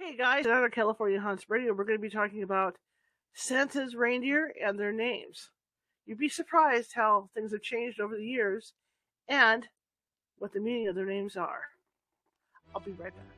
Hey guys, another California Haunts Radio, we're going to be talking about Santa's reindeer and their names. You'd be surprised how things have changed over the years and what the meaning of their names are. I'll be right back.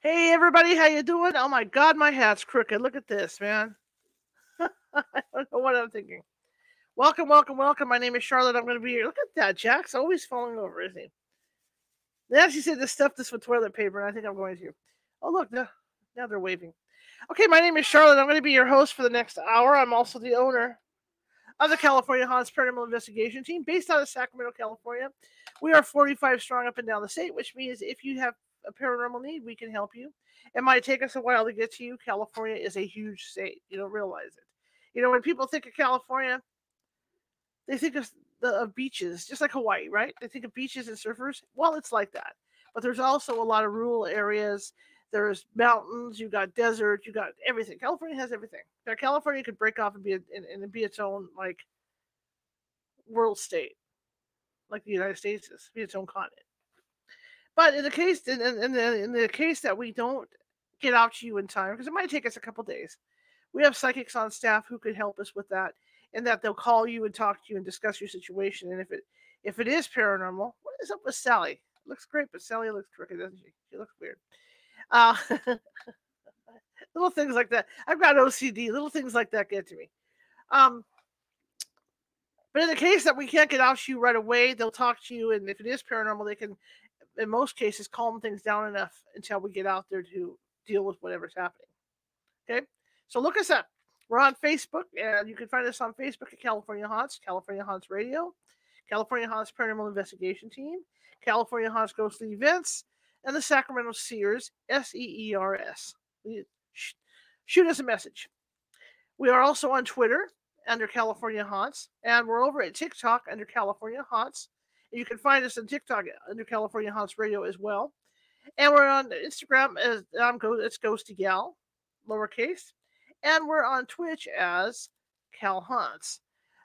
Hey everybody, how you doing? Oh my god, my hat's crooked. Look at this, man. I don't know what I'm thinking. Welcome, welcome, welcome. My name is Charlotte. I'm going to be here. Look at that. Jack's always falling over, isn't he? They actually said to stuff this with toilet paper, and I think I'm going to. Oh, look. Now, now they're waving. Okay, my name is Charlotte. I'm going to be your host for the next hour. I'm also the owner of the California Haunts Paranormal Investigation Team based out of Sacramento, California. We are 45 strong up and down the state, which means if you have a paranormal need, we can help you. It might take us a while to get to you. California is a huge state. You don't realize it. You know, when people think of California, they think of the of beaches, just like Hawaii, right? They think of beaches and surfers. Well, it's like that. But there's also a lot of rural areas. There's mountains. You got desert. You got everything. California has everything. Now, California could break off and be a, and, and be its own like world state, like the United States is, be its own continent. But in the case in, in, the, in the case that we don't get out to you in time, because it might take us a couple days, we have psychics on staff who could help us with that, and that they'll call you and talk to you and discuss your situation. And if it if it is paranormal, what is up with Sally? Looks great, but Sally looks crooked, doesn't she? She looks weird. Uh, little things like that. I've got OCD. Little things like that get to me. Um, but in the case that we can't get out to you right away, they'll talk to you, and if it is paranormal, they can, in most cases, calm things down enough until we get out there to deal with whatever's happening. Okay, so look us up. We're on Facebook, and you can find us on Facebook at California Haunts, California Haunts Radio, California Haunts Paranormal Investigation Team, California Haunts Ghostly Events, and the Sacramento Seers, S E E R S. Shoot us a message. We are also on Twitter under California Haunts, and we're over at TikTok under California Haunts. You can find us on TikTok uh, under California Haunts Radio as well. And we're on Instagram as go it's Ghosty Gal, lowercase. And we're on Twitch as Cal Haunts.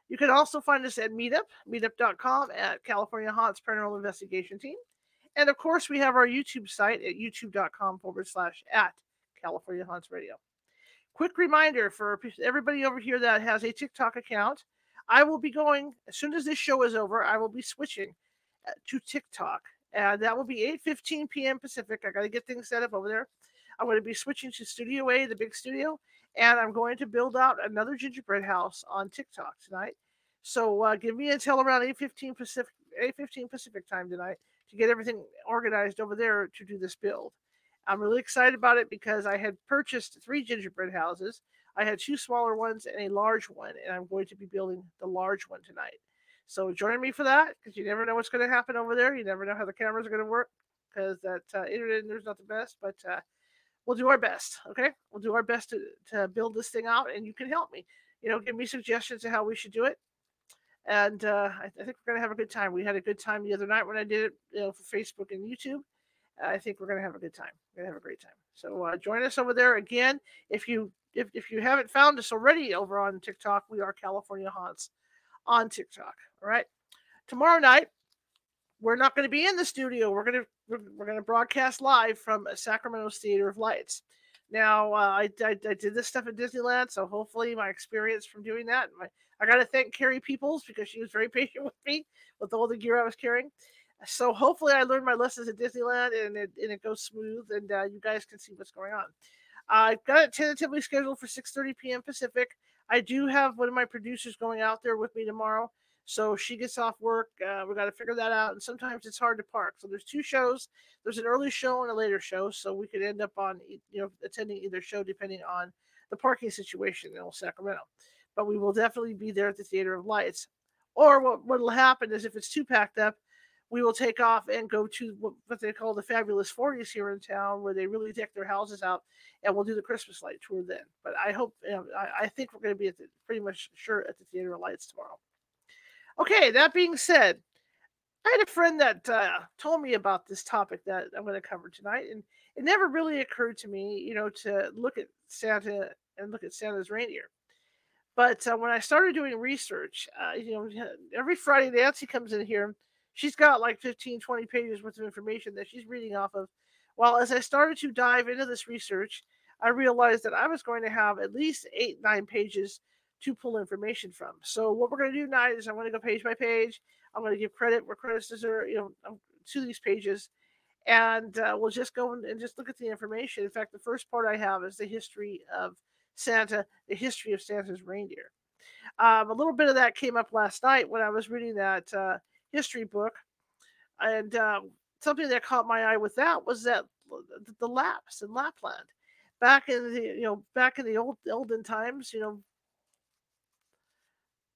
You can also find us at Meetup, meetup.com at California Haunts Paranormal Investigation Team. And of course, we have our YouTube site at youtube.com forward slash at California Haunts Radio. Quick reminder for everybody over here that has a TikTok account. I will be going as soon as this show is over. I will be switching uh, to TikTok, and that will be 8:15 p.m. Pacific. I got to get things set up over there. I'm going to be switching to Studio A, the big studio, and I'm going to build out another gingerbread house on TikTok tonight. So uh, give me until around 8:15 Pacific, 8:15 Pacific time tonight to get everything organized over there to do this build. I'm really excited about it because I had purchased three gingerbread houses. I had two smaller ones and a large one, and I'm going to be building the large one tonight. So join me for that because you never know what's going to happen over there. You never know how the cameras are going to work because that uh, internet there's not the best, but uh, we'll do our best. Okay, we'll do our best to, to build this thing out, and you can help me. You know, give me suggestions of how we should do it, and uh, I, I, think we're gonna have a good time. We had a good time the other night when I did it, you know, for Facebook and YouTube. I think we're gonna have a good time. We're gonna have a great time. So uh, join us over there again. If you if, if you haven't found us already over on TikTok, we are California Haunts on TikTok. All right. Tomorrow night, we're not going to be in the studio. We're going to we're, going to broadcast live from Sacramento's Theater of Lights. Now, uh, I, I, I, did this stuff at Disneyland, so hopefully my experience from doing that. My, I got to thank Carrie Peoples because she was very patient with me with all the gear I was carrying. So hopefully I learned my lessons at Disneyland and it, and it goes smooth and uh, you guys can see what's going on. I've got it tentatively scheduled for 6:30 p.m. Pacific. I do have one of my producers going out there with me tomorrow, So she gets off work. Uh, we got to figure that out. And sometimes it's hard to park. So there's two shows. There's an early show and a later show. So we could end up on, you know, attending either show depending on the parking situation in Old Sacramento. But we will definitely be there at the Theater of Lights. Or what will happen is if it's too packed up, we will take off and go to what they call the fabulous 40s here in town where they really deck their houses out and we'll do the christmas light tour then. But i hope you know, I, I, think we're going to be the, pretty much sure at the theater of lights tomorrow. Okay that being said i had a friend that uh, told me about this topic that i'm going to cover tonight and it never really occurred to me you know to look at santa and look at santa's reindeer. But uh, when i started doing research uh, you know every friday nancy comes in here she's got like 15, 20 pages worth of information that she's reading off of. Well, as I started to dive into this research, I realized that I was going to have at least eight, nine pages to pull information from. So what we're going to do tonight is I'm going to go page by page. I'm going to give credit where credit is, you know, um, to these pages, and uh, we'll just go and just look at the information. In fact, the first part I have is the history of Santa, the history of Santa's reindeer. Um, a little bit of that came up last night when I was reading that uh, history book, and um, something that caught my eye with that was that the Lapps in Lapland, back in the you know back in the old olden times, you know,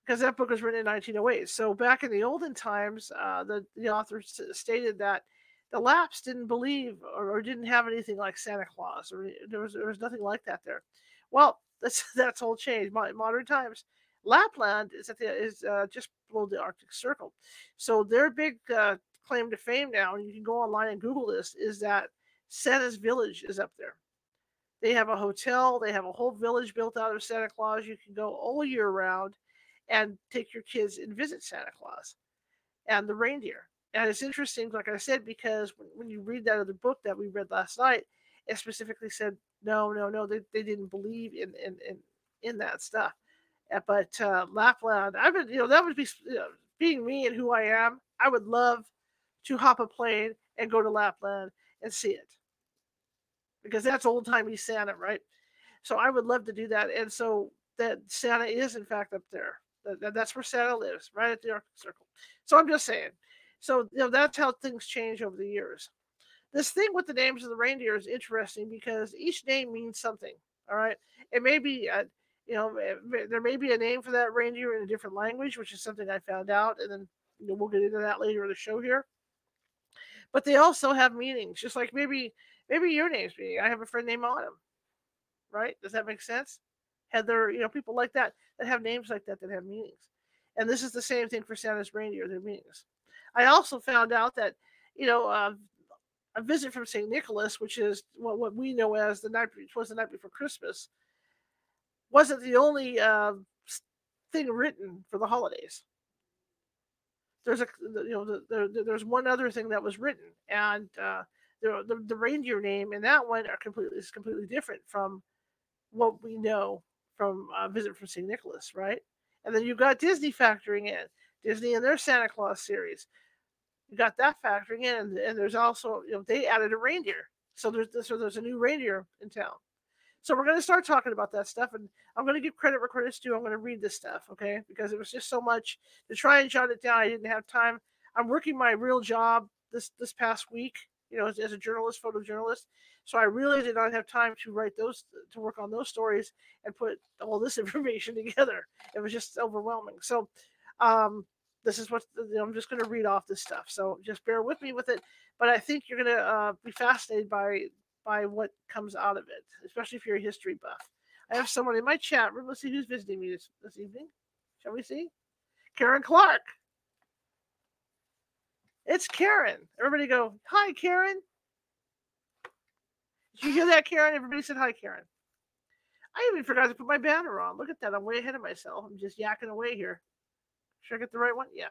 because that book was written in 1908. So back in the olden times, uh, the the author stated that the Lapps didn't believe or, or, didn't have anything like Santa Claus, or there was there was nothing like that there. Well, that's that's all changed. Modern times, Lapland is at the, is uh, just below the Arctic Circle, so their big uh, claim to fame now, and you can go online and Google this, is that Santa's Village is up there. They have a hotel. They have a whole village built out of Santa Claus. You can go all year round and take your kids and visit Santa Claus and the reindeer. And it's interesting, like I said, because when, you read that other book that we read last night, it specifically said, no, no, no, they, they didn't believe in, in, in, in that stuff. Uh, but uh, Lapland, I would, you know, that would be you know, being me and who I am. I would love to hop a plane and go to Lapland and see it because that's old timey Santa, right? So I would love to do that. And so that Santa is in fact up there. That, that's where Santa lives, right at the Arctic Circle. So I'm just saying. So you know that's how things change over the years. This thing with the names of the reindeer is interesting because each name means something. All right, it may be a, you know, eh, there may be a name for that reindeer in a different language, which is something I found out, and then you know, we'll get into that later in the show here. But they also have meanings, just like maybe maybe your name's meaning. I have a friend named Autumn, right? Does that make sense? Heather, you know, people like that that have names like that that have meanings. And this is the same thing for Santa's reindeer, their meanings. I also found out that, you know, uh, a visit from St. Nicholas, which is what, what we know as the night was the night before Christmas, wasn't the only uh, thing written for the holidays. There's a you know the, the, there's one other thing that was written, and uh, the, the, the reindeer name in that one are completely is completely different from what we know from uh, Visit from St. Nicholas, right? And then you've got Disney factoring in Disney and their Santa Claus series. You got that factoring in, and, and there's also you know they added a reindeer, so there's so there's a new reindeer in town. So we're going to start talking about that stuff, and I'm going to give credit where credit's due. I'm going to read this stuff, okay? Because it was just so much to try and jot it down. I didn't have time. I'm working my real job this this past week, you know, as, as a journalist, photojournalist. So I really did not have time to write those, to work on those stories and put all this information together. It was just overwhelming. So, um, this is what I'm just going to read off this stuff. So just bear with me with it. But I think you're going to uh, be fascinated by by what comes out of it, especially if you're a history buff. I have someone in my chat room. Let's see who's visiting me this, this evening. Shall we see? Karen Clark. It's Karen. Everybody go, hi, Karen. Did you hear that, Karen? Everybody said hi, Karen. I even forgot to put my banner on. Look at that. I'm way ahead of myself. I'm just yakking away here. Should I get the right one? Yeah.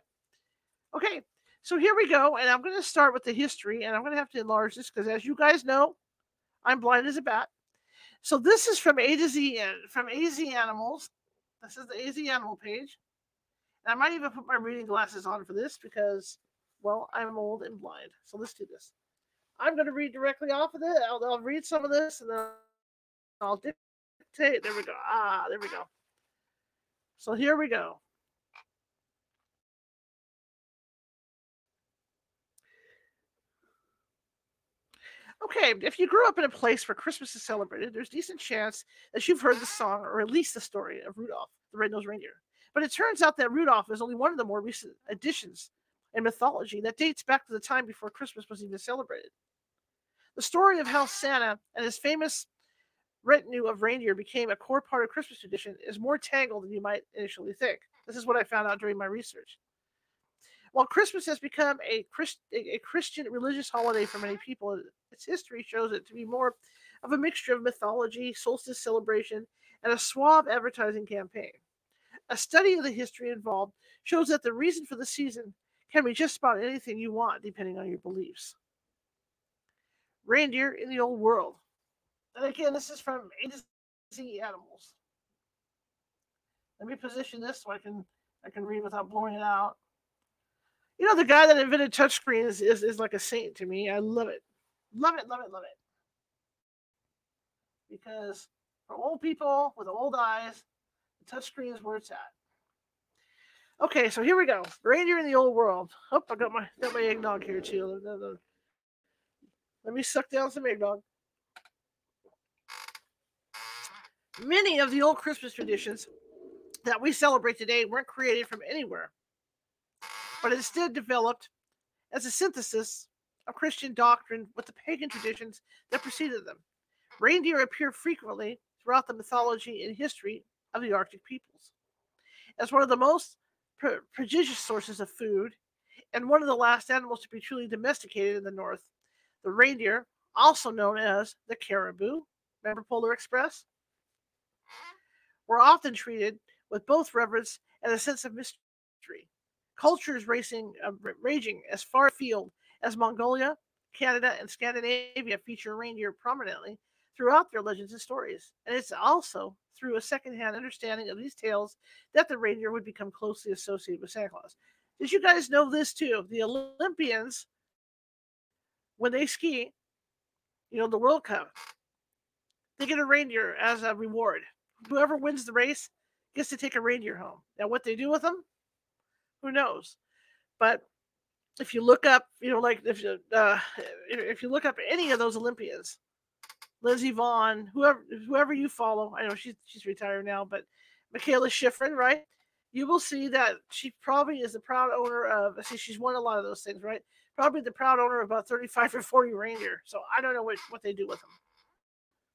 Okay. So here we go. And I'm going to start with the history. And I'm going to have to enlarge this because, as you guys know, I'm blind as a bat. So this is from A to Z from AZ Animals. This is the AZ Animal page. And I might even put my reading glasses on for this because, well, I'm old and blind. So let's do this. I'm going to read directly off of it. I'll, I'll read some of this and then I'll dictate. There we go. Ah, there we go. So here we go. Okay, if you grew up in a place where Christmas is celebrated, there's decent chance that you've heard the song or at least the story of Rudolph, the red-nosed reindeer. But it turns out that Rudolph is only one of the more recent additions in mythology that dates back to the time before Christmas was even celebrated. The story of how Santa and his famous retinue of reindeer became a core part of Christmas tradition is more tangled than you might initially think. This is what I found out during my research. While Christmas has become a, Christ, a Christian religious holiday for many people, its history shows it to be more of a mixture of mythology, solstice celebration, and a suave advertising campaign. A study of the history involved shows that the reason for the season can be just about anything you want, depending on your beliefs. Reindeer in the Old World. And again, this is from A to Z Animals. Let me position this so I can I can read without blowing it out. You know, the guy that invented touchscreen is, is, is like a saint to me. I love it. Love it, love it, love it. Because for old people with old eyes, the touchscreen is where it's at. Okay, so here we go. Reindeer in the old world. Oh, I got my got my eggnog here too. Let me suck down some eggnog. Many of the old Christmas traditions that we celebrate today weren't created from anywhere, but instead developed as a synthesis of Christian doctrine with the pagan traditions that preceded them. Reindeer appear frequently throughout the mythology and history of the Arctic peoples. As one of the most prodigious sources of food and one of the last animals to be truly domesticated in the North, the reindeer, also known as the caribou, remember Polar Express, were often treated with both reverence and a sense of mystery. Cultures racing, uh, raging as far afield as Mongolia, Canada, and Scandinavia feature reindeer prominently throughout their legends and stories. And it's also through a secondhand understanding of these tales that the reindeer would become closely associated with Santa Claus. Did you guys know this too? The Olympians when they ski, you know, the World Cup, they get a reindeer as a reward. Whoever wins the race gets to take a reindeer home. Now, what they do with them, who knows? But if you look up, you know, like if you uh, if you look up any of those Olympians, Lindsey Vonn, whoever whoever you follow, I know she's she's retired now, but Mikaela Shiffrin, right? You will see that she probably is the proud owner of. See, she's won a lot of those things, right? probably the proud owner of about 35 or 40 reindeer. So I don't know what, what they do with them.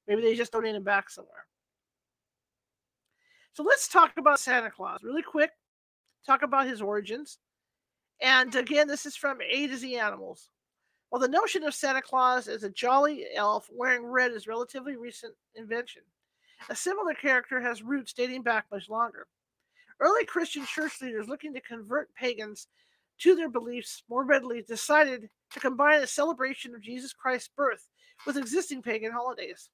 Maybe they just donate them back somewhere. So let's talk about Santa Claus really quick. Talk about his origins. And again, this is from A to Z Animals. While the notion of Santa Claus as a jolly elf wearing red is a relatively recent invention, a similar character has roots dating back much longer. Early Christian church leaders looking to convert pagans to their beliefs more readily decided to combine a celebration of Jesus Christ's birth with existing pagan holidays.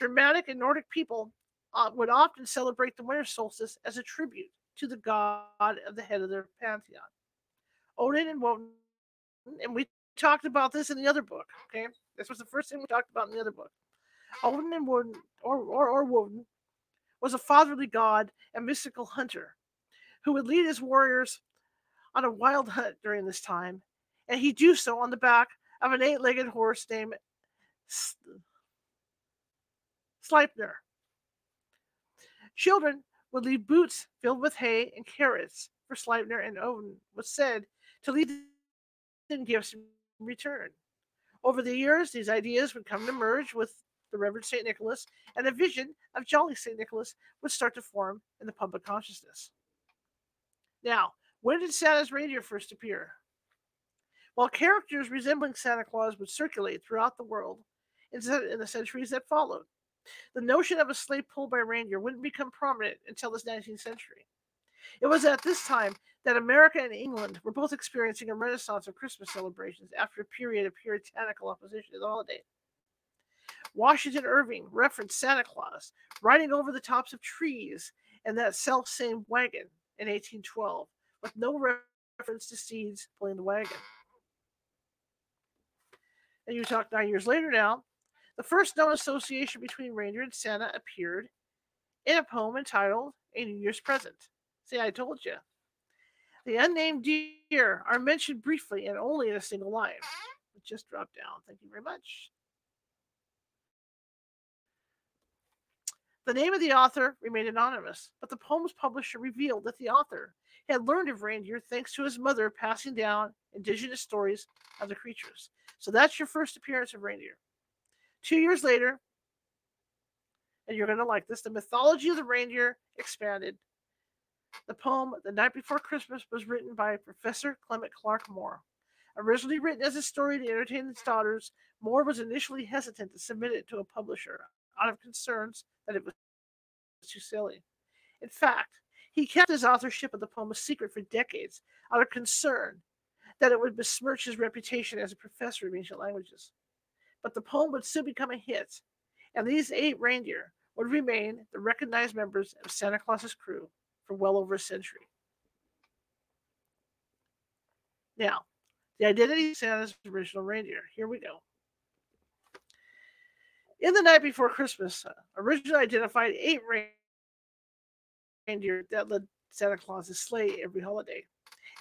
Germanic and Nordic people uh, would often celebrate the winter solstice as a tribute to the god of the head of their pantheon. Odin and Woden, and we talked about this in the other book. Okay, this was the first thing we talked about in the other book. Odin and Woden, or, or, or Woden, was a fatherly god and mystical hunter who would lead his warriors on a wild hunt during this time, and he do so on the back of an eight legged horse named Sleipnir. Children would leave boots filled with hay and carrots for Sleipnir, and Odin was said to leave them gifts in return. Over the years, these ideas would come to merge with the Reverend St. Nicholas, and a vision of Jolly St. Nicholas would start to form in the public consciousness. Now, when did Santa's reindeer first appear? While characters resembling Santa Claus would circulate throughout the world in the centuries that followed, the notion of a sleigh pulled by reindeer wouldn't become prominent until the 19th century. It was at this time that America and England were both experiencing a renaissance of Christmas celebrations after a period of puritanical opposition to the holiday. Washington Irving referenced Santa Claus riding over the tops of trees in that self same wagon in 1812 with no reference to seeds pulling the wagon. And you talk nine years later now, the first known association between reindeer and Santa appeared in a poem entitled A New Year's Present. See, I told you. The unnamed deer are mentioned briefly and only in a single line. just dropped down. Thank you very much. The name of the author remained anonymous, but the poem's publisher revealed that the author had learned of reindeer thanks to his mother passing down indigenous stories of the creatures. So that's your first appearance of reindeer. Two years later, and you're going to like this, the mythology of the reindeer expanded. The poem The Night Before Christmas was written by Professor Clement Clarke Moore. Originally written as a story to entertain his daughters, Moore was initially hesitant to submit it to a publisher out of concerns that it was too silly. In fact, he kept his authorship of the poem a secret for decades out of concern that it would besmirch his reputation as a professor of ancient languages. But the poem would soon become a hit, and these eight reindeer would remain the recognized members of Santa Claus's crew for well over a century. Now, the identity of Santa's original reindeer. Here we go. In the night before Christmas, uh, originally identified eight reindeer that led Santa Claus's sleigh every holiday.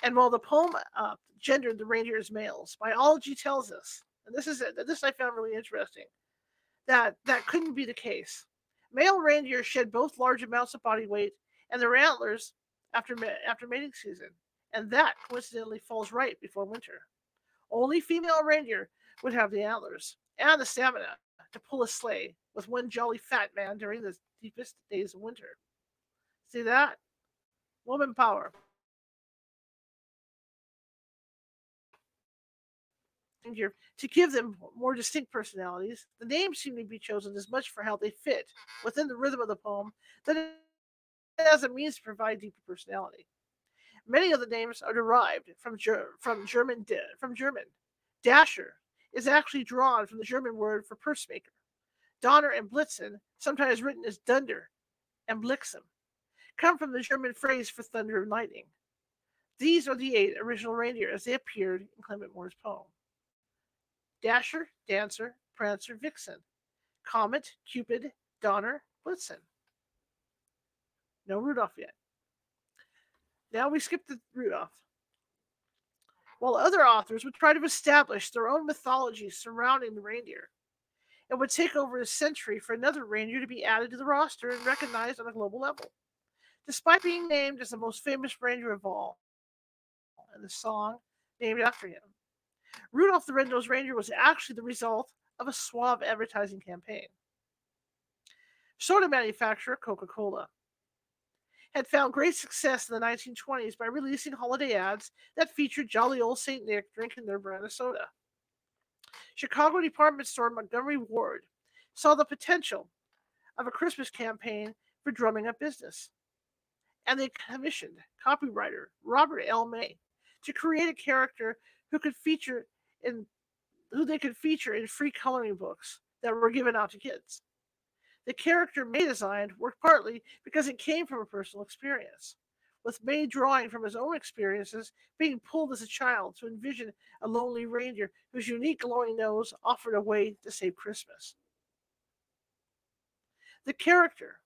And while the poem uh, gendered the reindeer as males, biology tells us, and this is uh, this I found really interesting, that that couldn't be the case. Male reindeer shed both large amounts of body weight and their antlers after after mating season, and that coincidentally falls right before winter. Only female reindeer would have the antlers and the stamina to pull a sleigh with one jolly fat man during the deepest days of winter. See that? Woman power. To give them more distinct personalities, the names seem to be chosen as much for how they fit within the rhythm of the poem than as a means to provide deeper personality. Many of the names are derived from, Ger- from German. from German. Dasher is actually drawn from the German word for pursemaker. Donner and Blitzen, sometimes written as Dunder and Blixen, come from the German phrase for thunder and lightning. These are the eight original reindeer as they appeared in Clement Moore's poem. Dasher, Dancer, Prancer, Vixen, Comet, Cupid, Donner, Blitzen. No Rudolph yet. Now we skip the Rudolph. While other authors would try to establish their own mythology surrounding the reindeer, it would take over a century for another reindeer to be added to the roster and recognized on a global level. Despite being named as the most famous reindeer of all, and the song named after him, Rudolph the Red-Nosed Reindeer was actually the result of a suave advertising campaign. Soda manufacturer Coca-Cola had found great success in the 1920s by releasing holiday ads that featured jolly old St. Nick drinking their brand of soda. Chicago department store Montgomery Ward saw the potential of a Christmas campaign for drumming up business. And they commissioned copywriter Robert L. May to create a character who could feature in who they could feature in free coloring books that were given out to kids. The character May designed worked partly because it came from a personal experience, with May drawing from his own experiences, being pulled as a child to envision a lonely reindeer whose unique glowing nose offered a way to save Christmas. The character,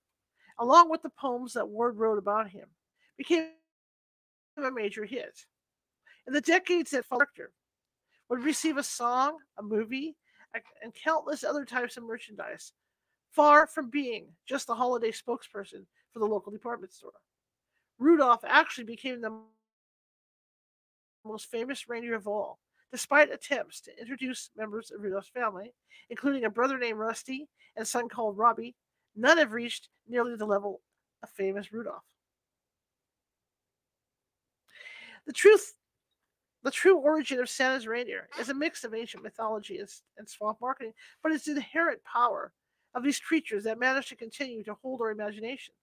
along with the poems that Ward wrote about him, became a major hit. In the decades that followed, would receive a song, a movie, and countless other types of merchandise, far from being just the holiday spokesperson for the local department store. Rudolph actually became the most famous reindeer of all, despite attempts to introduce members of Rudolph's family, including a brother named Rusty and a son called Robbie. None have reached nearly the level of famous Rudolph. The truth the true origin of Santa's reindeer is a mix of ancient mythology and, swamp marketing, but it's the inherent power of these creatures that manage to continue to hold our imagination.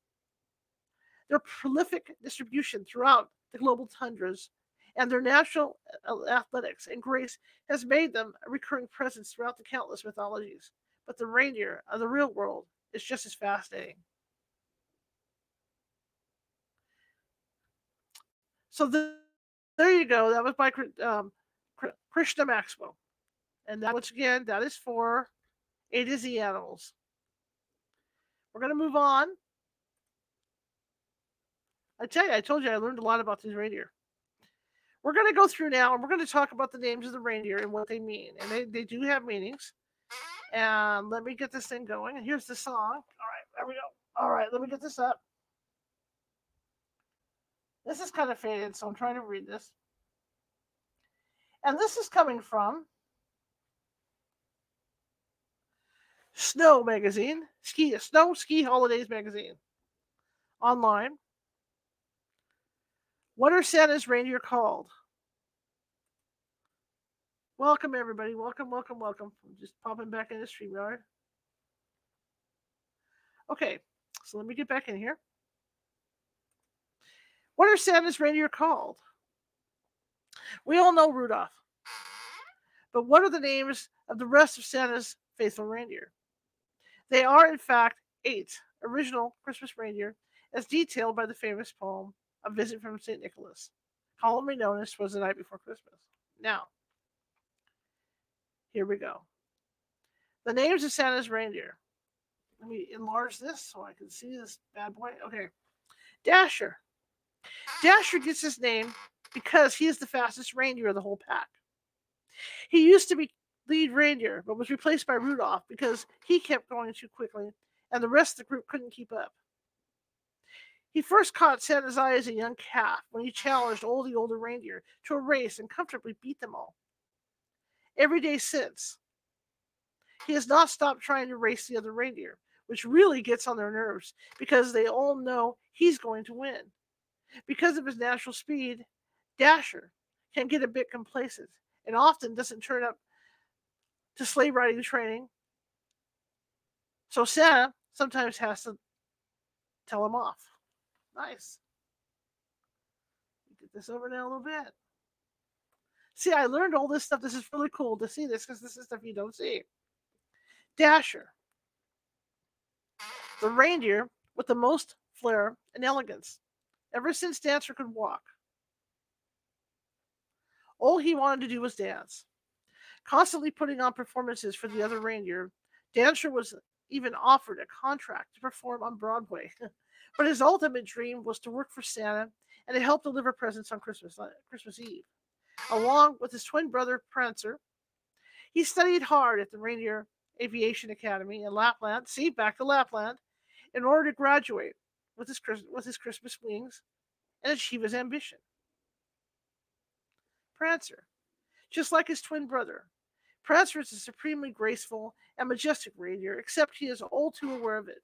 Their prolific distribution throughout the global tundras and their natural uh, athletics and grace has made them a recurring presence throughout the countless mythologies. But the reindeer of the real world is just as fascinating. So the there you go. That was by um, Krishna Maxwell. And that, once again, that is for A to Z animals. We're going to move on. I tell you, I told you I learned a lot about these reindeer. we're going to go through now and we're going to talk about the names of the reindeer and what they mean. And they, they do have meanings. And let me get this thing going. And here's the song. All right, there we go. All right, let me get this up. This is kind of faded, so I'm trying to read this. And this is coming from Snow Magazine, Ski Snow Ski Holidays Magazine, online. What are Santa's reindeer called? Welcome, everybody. Welcome, welcome, welcome. I'm just popping back in the StreamYard. Okay, so let me get back in here. What are Santa's reindeer called? We all know Rudolph. But what are the names of the rest of Santa's faithful reindeer? They are, in fact, eight original Christmas reindeer, as detailed by the famous poem A Visit from St. Nicholas, commonly known as Was the Night Before Christmas. Now, here we go. The names of Santa's reindeer. Let me enlarge this so I can see this bad boy. Okay. Dasher. Dasher gets his name because he is the fastest reindeer of the whole pack. He used to be lead reindeer, but was replaced by Rudolph because he kept going too quickly and the rest of the group couldn't keep up. He first caught Santa's eye as a young calf when he challenged all the older reindeer to a race and comfortably beat them all. Every day since, he has not stopped trying to race the other reindeer, which really gets on their nerves because they all know he's going to win. Because of his natural speed, Dasher can get a bit complacent and often doesn't turn up to sleigh riding training. So Santa sometimes has to tell him off. Nice. Get this over now a little bit. See, I learned all this stuff. This is really cool to see this because this is stuff you don't see. Dasher, the reindeer with the most flair and elegance, ever since Dancer could walk. All he wanted to do was dance constantly putting on performances for the other reindeer. Dancer was even offered a contract to perform on Broadway. but his ultimate dream was to work for Santa and to help deliver presents on Christmas, Christmas Eve. Along with his twin brother Prancer, he studied hard at the Reindeer Aviation Academy in Lapland, see, back to Lapland, in order to graduate with his, with his Christmas wings and achieve his ambition. Prancer, just like his twin brother, Prancer is a supremely graceful and majestic reindeer, except he is all too aware of it.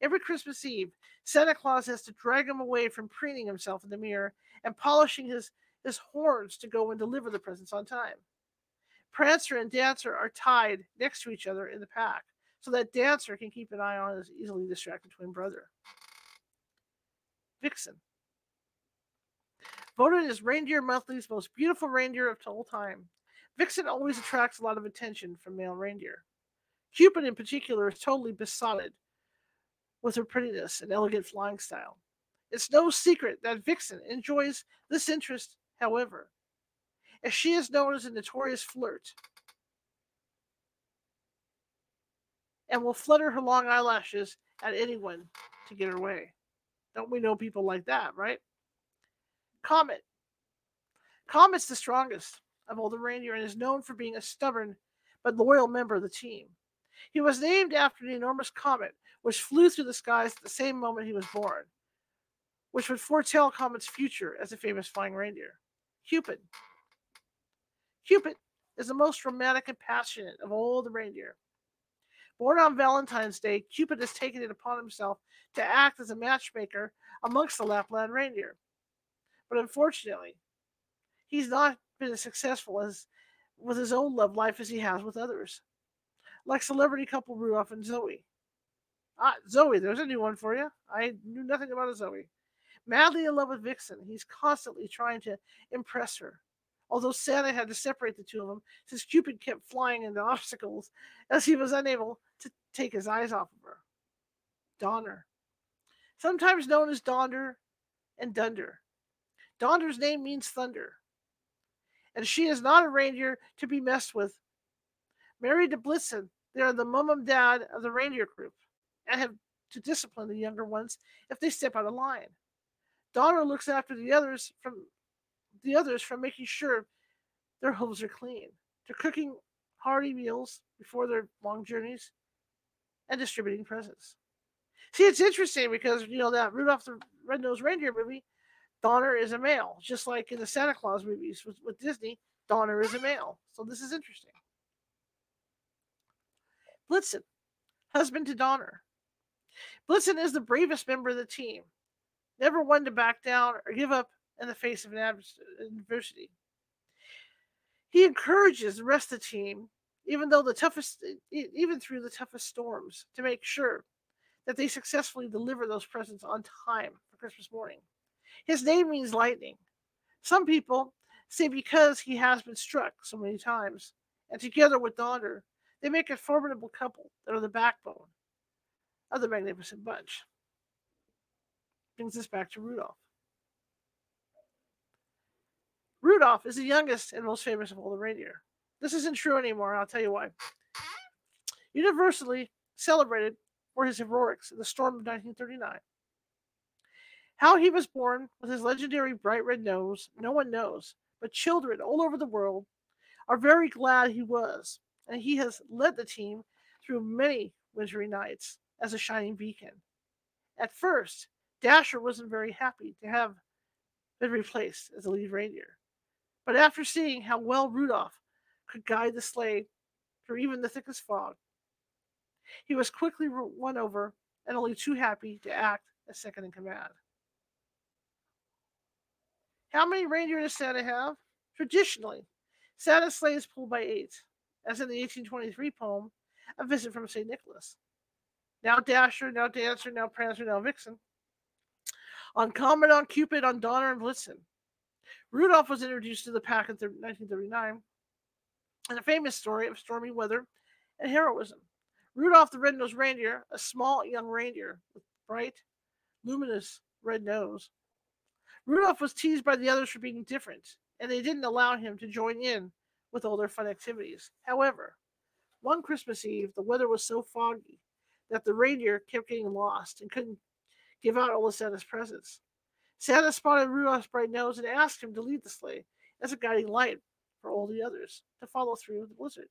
Every Christmas Eve, Santa Claus has to drag him away from preening himself in the mirror and polishing his, his horns to go and deliver the presents on time. Prancer and Dancer are tied next to each other in the pack so that Dancer can keep an eye on his easily distracted twin brother. Vixen. Voted as Reindeer Monthly's most beautiful reindeer of all time. Vixen always attracts a lot of attention from male reindeer. Cupid, in particular, is totally besotted with her prettiness and elegant flying style. It's no secret that Vixen enjoys this interest, however, as she is known as a notorious flirt and will flutter her long eyelashes at anyone to get her way. Don't we know people like that, right? Comet. Comet's the strongest of all the reindeer and is known for being a stubborn but loyal member of the team. He was named after the enormous comet which flew through the skies at the same moment he was born, which would foretell Comet's future as a famous flying reindeer. Cupid. Cupid is the most romantic and passionate of all the reindeer. Born on Valentine's Day, Cupid has taken it upon himself to act as a matchmaker amongst the Lapland reindeer. But unfortunately, he's not been as successful as with his own love life as he has with others, like celebrity couple Rudolph and Zoe. Ah, Zoe, there's a new one for you. I knew nothing about a Zoe. Madly in love with Vixen, he's constantly trying to impress her. Although Santa had to separate the two of them since Cupid kept flying into obstacles as he was unable to take his eyes off of her. Donner, sometimes known as Donder and Dunder. Donder's name means thunder and she is not a reindeer to be messed with. Married to Blitzen, they are the mum and dad of the reindeer group and have to discipline the younger ones if they step out of line. Donner looks after the others from the others from making sure their homes are clean, to cooking hearty meals before their long journeys, and distributing presents. See, it's interesting because you know that Rudolph the Red-Nosed Reindeer movie, Donner is a male, just like in the Santa Claus movies with, with Disney, Donner is a male. So this is interesting. Blitzen, husband to Donner. Blitzen is the bravest member of the team, never one to back down or give up in the face of adversity. He encourages the rest of the team, even though the toughest, even through the toughest storms, to make sure that they successfully deliver those presents on time for Christmas morning. His name means lightning. Some people say because he has been struck so many times, and together with Donner, they make a formidable couple that are the backbone of the Magnificent Bunch. Brings us back to Rudolph. Rudolph is the youngest and most famous of all the reindeer. This isn't true anymore, I'll tell you why. Universally celebrated for his heroics in the storm of 1939. How he was born with his legendary bright red nose, no one knows, but children all over the world are very glad he was, and he has led the team through many wintry nights as a shining beacon. At first, Dasher wasn't very happy to have been replaced as the lead reindeer. But after seeing how well Rudolph could guide the sleigh through even the thickest fog, he was quickly won over and only too happy to act as second in command. How many reindeer does Santa have? Traditionally, Santa's sleigh is pulled by eight, as in the 1823 poem, A Visit from St. Nicholas. Now Dasher, now Dancer, now Prancer, now Vixen. On Comet, on Cupid, on Donner, and Blitzen. Rudolph was introduced to the pack in 1939 in a famous story of stormy weather and heroism. Rudolph the Red-Nosed Reindeer, a small young reindeer with bright, luminous red nose. Rudolph was teased by the others for being different, and they didn't allow him to join in with all their fun activities. However, one Christmas Eve, the weather was so foggy that the reindeer kept getting lost and couldn't give out all of Santa's presents. Santa spotted Rudolph's bright nose and asked him to lead the sleigh as a guiding light for all the others to follow through the blizzard.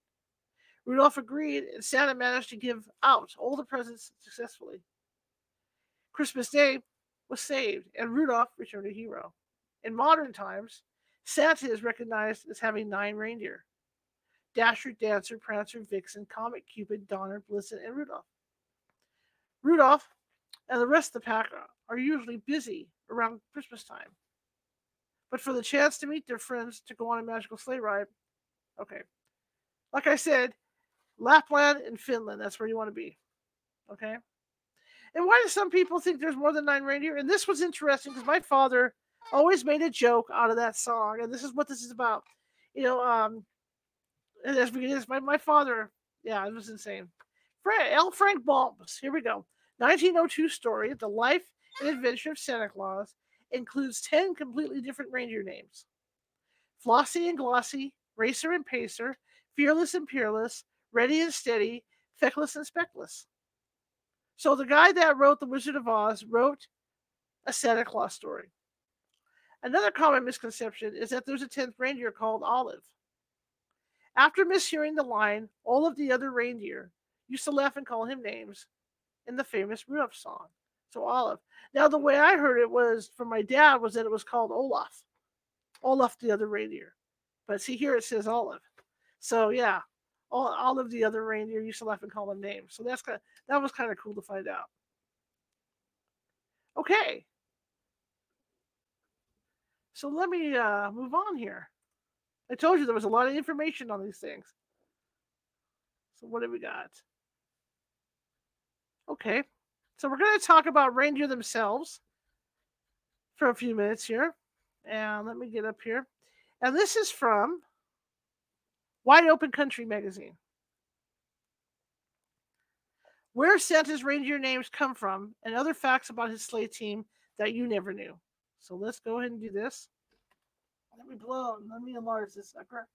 Rudolph agreed, and Santa managed to give out all the presents successfully. Christmas Day was saved, and Rudolph returned a hero. In modern times, Santa is recognized as having nine reindeer Dasher, Dancer, Prancer, Vixen, Comet, Cupid, Donner, Blitzen, and Rudolph. Rudolph and the rest of the pack are usually busy around Christmas time. But for the chance to meet their friends to go on a magical sleigh ride, okay. Like I said, Lapland and Finland, that's where you want to be. Okay. And why do some people think there's more than nine reindeer? And this was interesting because my father always made a joke out of that song, and this is what this is about. You know, um, and as we get this, my, my father, yeah, it was insane. Frank, L. Frank Baum's. Here we go. 1902 story, The Life and Adventure of Santa Claus, includes 10 completely different reindeer names Flossie and Glossy, Racer and Pacer, Fearless and Peerless, Ready and Steady, Feckless and Speckless. So the guy that wrote The Wizard of Oz wrote a Santa Claus story. Another common misconception is that there's a 10th reindeer called Olive. After mishearing the line, all of the other reindeer used to laugh and call him names in the famous Rudolph song. So Olive. Now the way I heard it was from my dad was that it was called Olaf. Olaf the other reindeer. But see here it says Olive. So yeah, all, all of the other reindeer used to laugh and call them names. So that's kind of, that was kind of cool to find out. Okay. So let me uh, move on here. I told you there was a lot of information on these things. So what have we got? Okay. So we're going to talk about reindeer themselves for a few minutes here. And let me get up here. And this is from Wide Open Country magazine. Where Santa's reindeer names come from and other facts about his sleigh team that you never knew. So let's go ahead and do this. Let me blow. Let me enlarge this sucker.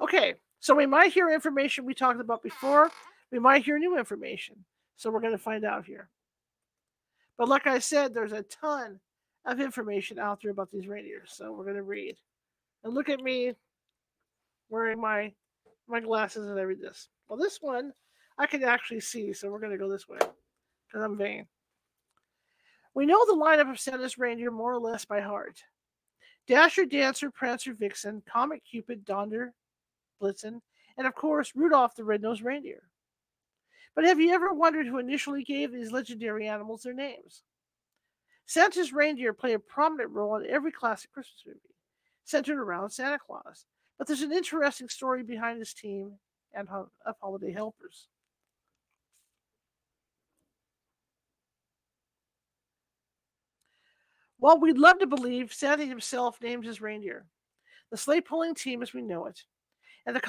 Okay, so we might hear information we talked about before. We might hear new information. So we're going to find out here. But like I said, there's a ton of information out there about these reindeers. So we're going to read. And look at me wearing my my glasses and I read this. Well, this one I can actually see, so we're going to go this way because I'm vain. We know the lineup of Santa's reindeer more or less by heart. Dasher, Dancer, Prancer, Vixen, Comet, Cupid, Donder, Blitzen, and of course Rudolph the Red-Nosed Reindeer. But have you ever wondered who initially gave these legendary animals their names? Santa's reindeer play a prominent role in every classic Christmas movie, centered around Santa Claus. But there's an interesting story behind his team and of holiday helpers. While we'd love to believe Santa himself named his reindeer, the sleigh pulling team as we know it, and the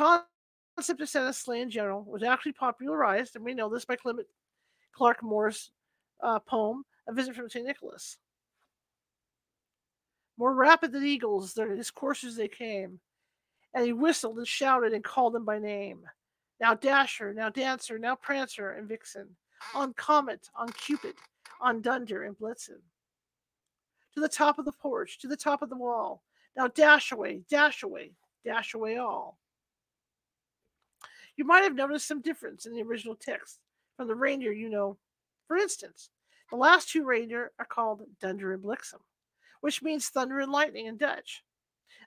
concept of Santa's sleigh in general was actually popularized, and we know this by Clement Clarke Moore's uh, poem, A Visit from St. Nicholas. More rapid than eagles, their his coursers they came, and he whistled and shouted and called them by name. Now Dasher, now Dancer, now Prancer and Vixen, on Comet, on Cupid, on Dunder and Blitzen. To the top of the porch, to the top of the wall. Now dash away, dash away, dash away all. You might have noticed some difference in the original text from the reindeer you know. For instance, the last two reindeer are called Dunder and Blixen, which means thunder and lightning in Dutch.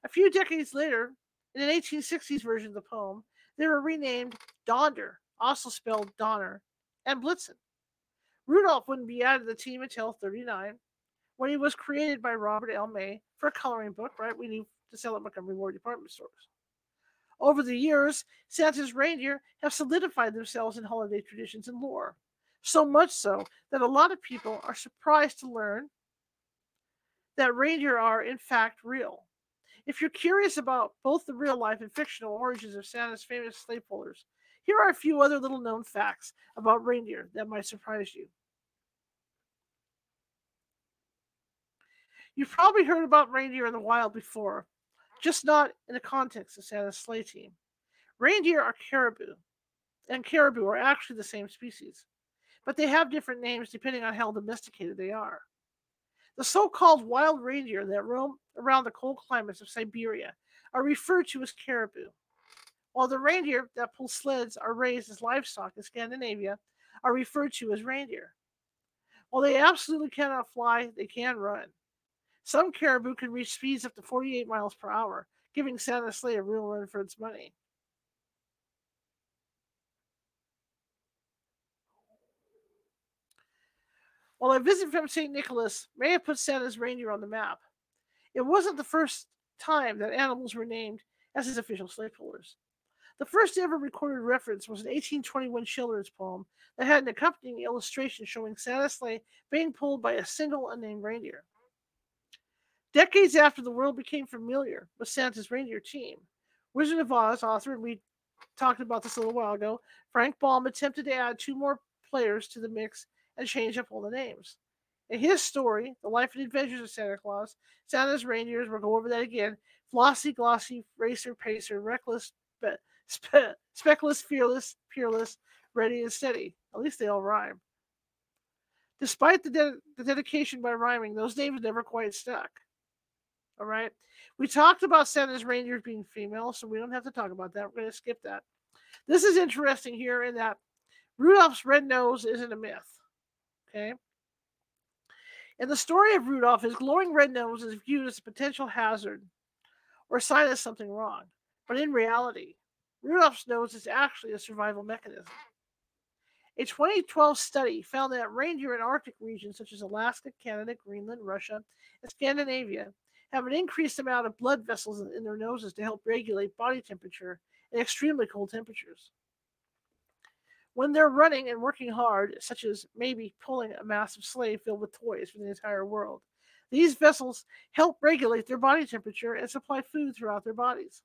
A few decades later, in an 1860s version of the poem, they were renamed Donder, also spelled Donner, and Blitzen. Rudolph wouldn't be added to the team until 39, when he was created by Robert L. May for a coloring book, right? We need to sell at Montgomery Ward department stores. Over the years, Santa's reindeer have solidified themselves in holiday traditions and lore. So much so that a lot of people are surprised to learn that reindeer are, in fact, real. If you're curious about both the real life and fictional origins of Santa's famous sleigh pullers, here are a few other little known facts about reindeer that might surprise you. You've probably heard about reindeer in the wild before, just not in the context of Santa's sleigh team. Reindeer are caribou, and caribou are actually the same species, but they have different names depending on how domesticated they are. The so called wild reindeer that roam around the cold climates of Siberia are referred to as caribou, while the reindeer that pull sleds are raised as livestock in Scandinavia are referred to as reindeer. While they absolutely cannot fly, they can run. Some caribou can reach speeds up to 48 miles per hour, giving Santa's sleigh a real run for its money. While a visit from St. Nicholas may have put Santa's reindeer on the map, it wasn't the first time that animals were named as his official sleigh pullers. The first ever recorded reference was an 1821 Schiller's poem that had an accompanying illustration showing Santa's sleigh being pulled by a single unnamed reindeer. Decades after the world became familiar with Santa's reindeer team, Wizard of Oz author, and we talked about this a little while ago, Frank Baum attempted to add two more players to the mix and change up all the names. In his story, The Life and Adventures of Santa Claus, Santa's reindeers, we'll go over that again Flossy, Glossy, Racer, Pacer, Reckless, spe- spe- Speckless, Fearless, Peerless, Ready, and Steady. At least they all rhyme. Despite the, de- the dedication by rhyming, those names never quite stuck. All right. We talked about Santa's reindeers being female, so we don't have to talk about that. We're going to skip that. This is interesting here in that Rudolph's red nose isn't a myth. Okay. In the story of Rudolph, his glowing red nose is viewed as a potential hazard or sign of something wrong. But in reality, Rudolph's nose is actually a survival mechanism. A 2012 study found that reindeer in Arctic regions such as Alaska, Canada, Greenland, Russia, and Scandinavia have an increased amount of blood vessels in their noses to help regulate body temperature in extremely cold temperatures when they're running and working hard, such as maybe pulling a massive sleigh filled with toys for the entire world. These vessels help regulate their body temperature and supply food throughout their bodies.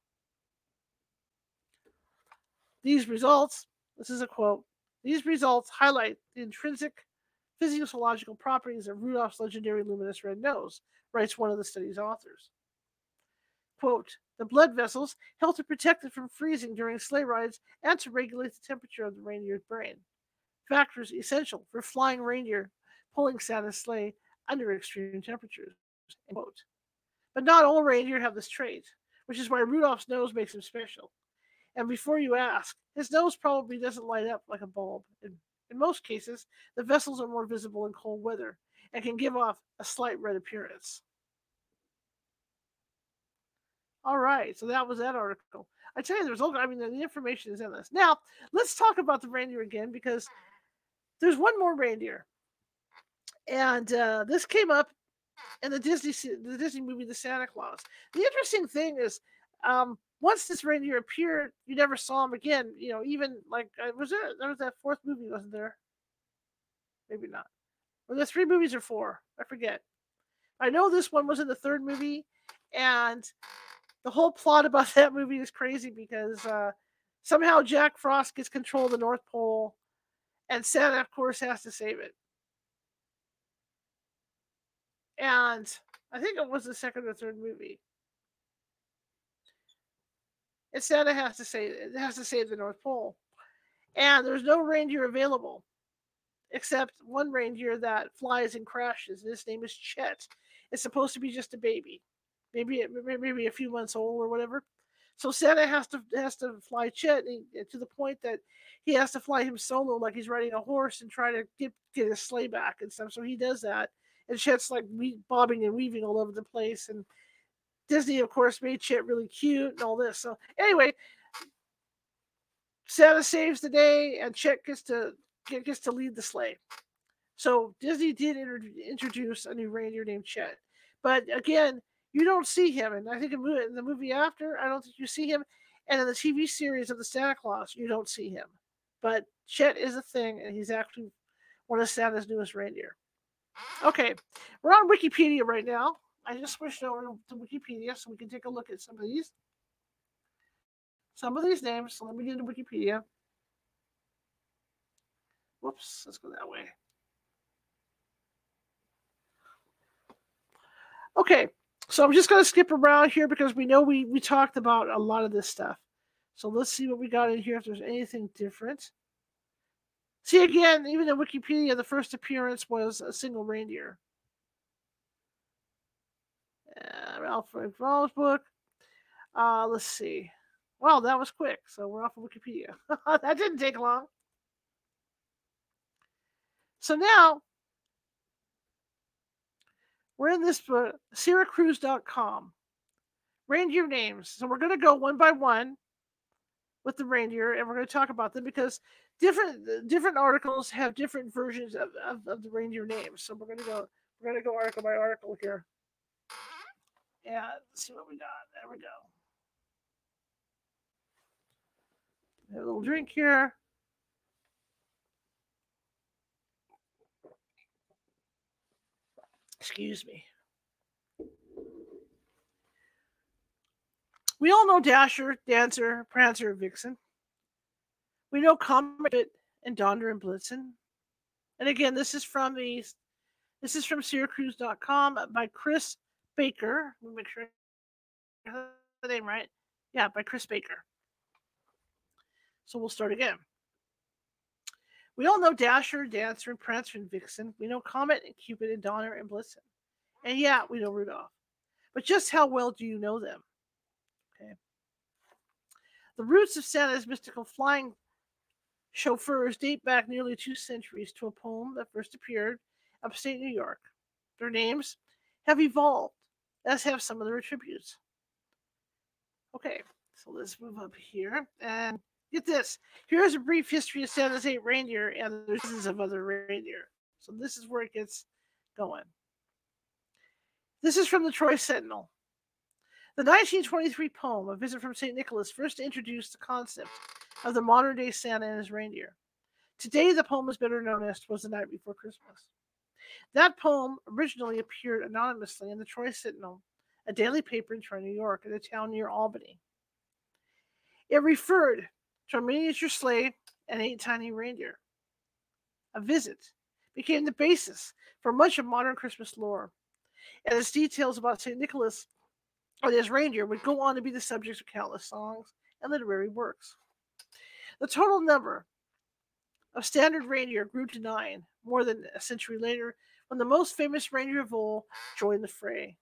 These results, this is a quote, these results highlight the intrinsic physiological properties of Rudolph's legendary luminous red nose, writes one of the study's authors. Quote, the blood vessels help to protect it from freezing during sleigh rides and to regulate the temperature of the reindeer's brain. Factors essential for flying reindeer pulling Santa's sleigh under extreme temperatures. Quote. But not all reindeer have this trait, which is why Rudolph's nose makes him special. And before you ask, his nose probably doesn't light up like a bulb. In, in most cases, the vessels are more visible in cold weather and can give off a slight red appearance. All right, so that was that article. I tell you, there's all, I mean, the information is endless. Now, let's talk about the reindeer again because there's one more reindeer. And uh, this came up in the Disney the Disney movie The Santa Clause. The interesting thing is, um, once this reindeer appeared, you never saw him again. You know, even like uh, was there there was that fourth movie, wasn't there? Maybe not. Were there three movies or four? I forget. I know this one was in the third movie, and the whole plot about that movie is crazy because uh, somehow Jack Frost gets control of the North Pole, and Santa, of course, has to save it. And I think it was the second or third movie. And Santa has to save it has to save the North Pole. And there's no reindeer available except one reindeer that flies and crashes. And his name is Chet. It's supposed to be just a baby, maybe maybe a few months old or whatever. So Santa has to has to fly Chet to the point that he has to fly him solo, like he's riding a horse, and try to get get his sleigh back and stuff. So he does that, and Chet's like bobbing and weaving all over the place. And Disney, of course, made Chet really cute and all this. So anyway, Santa saves the day, and Chet gets to gets to lead the sleigh. So Disney did inter- introduce a new reindeer named Chet, but again, you don't see him. And I think in the movie after, I don't think you see him. And in the TV series of the Santa Claus, you don't see him. But Chet is a thing, and he's actually one of Santa's newest reindeer. Okay, we're on Wikipedia right now. I just switched over to Wikipedia so we can take a look at some of these. Some of these names. So let me get into Wikipedia. Whoops, let's go that way. Okay, so I'm just going to skip around here because we know we, we talked about a lot of this stuff. So let's see what we got in here if there's anything different. See again, even in Wikipedia, the first appearance was a single reindeer. Uh, Ralph Waldo's book. Uh, let's see. Well, that was quick. So we're off of Wikipedia. that didn't take long. So now we're in this uh, Syracuse.com. Reindeer names. So we're going to go one by one with the reindeer and we're going to talk about them because different different articles have different versions of, of, of the reindeer names. So we're going to go we're going to go article by article here. Yeah, let's see what we got. There we go. Have a little drink here. Excuse me. We all know Dasher, Dancer, Prancer, Vixen. We know Comet and Donder and Blitzen. And again, this is from the this is from Syracuse.com by Chris Baker. Let me make sure the name right. Yeah, by Chris Baker. So we'll start again. We all know Dasher, Dancer, and Prancer and Vixen. We know Comet and Cupid and Donner and Blitzen. And yeah, we know Rudolph. But just how well do you know them? Okay. The roots of Santa's mystical flying chauffeurs date back nearly two centuries to a poem that first appeared upstate New York. Their names have evolved, as have some of their attributes. Okay, so let's move up here and Get this. Here's a brief history of Santa's eight reindeer and the dozens of other reindeer. So this is where it gets going. This is from the Troy Sentinel. The 1923 poem, A Visit from St. Nicholas, first introduced the concept of the modern day Santa and his reindeer. Today, the poem is better known as Was the Night Before Christmas. That poem originally appeared anonymously in the Troy Sentinel, a daily paper in Troy, New York, in a town near Albany. It referred to a miniature sleigh and eight tiny reindeer. A visit became the basis for much of modern Christmas lore, and its details about St. Nicholas and his reindeer would go on to be the subjects of countless songs and literary works. The total number of standard reindeer grew to nine more than a century later when the most famous reindeer of all joined the fray.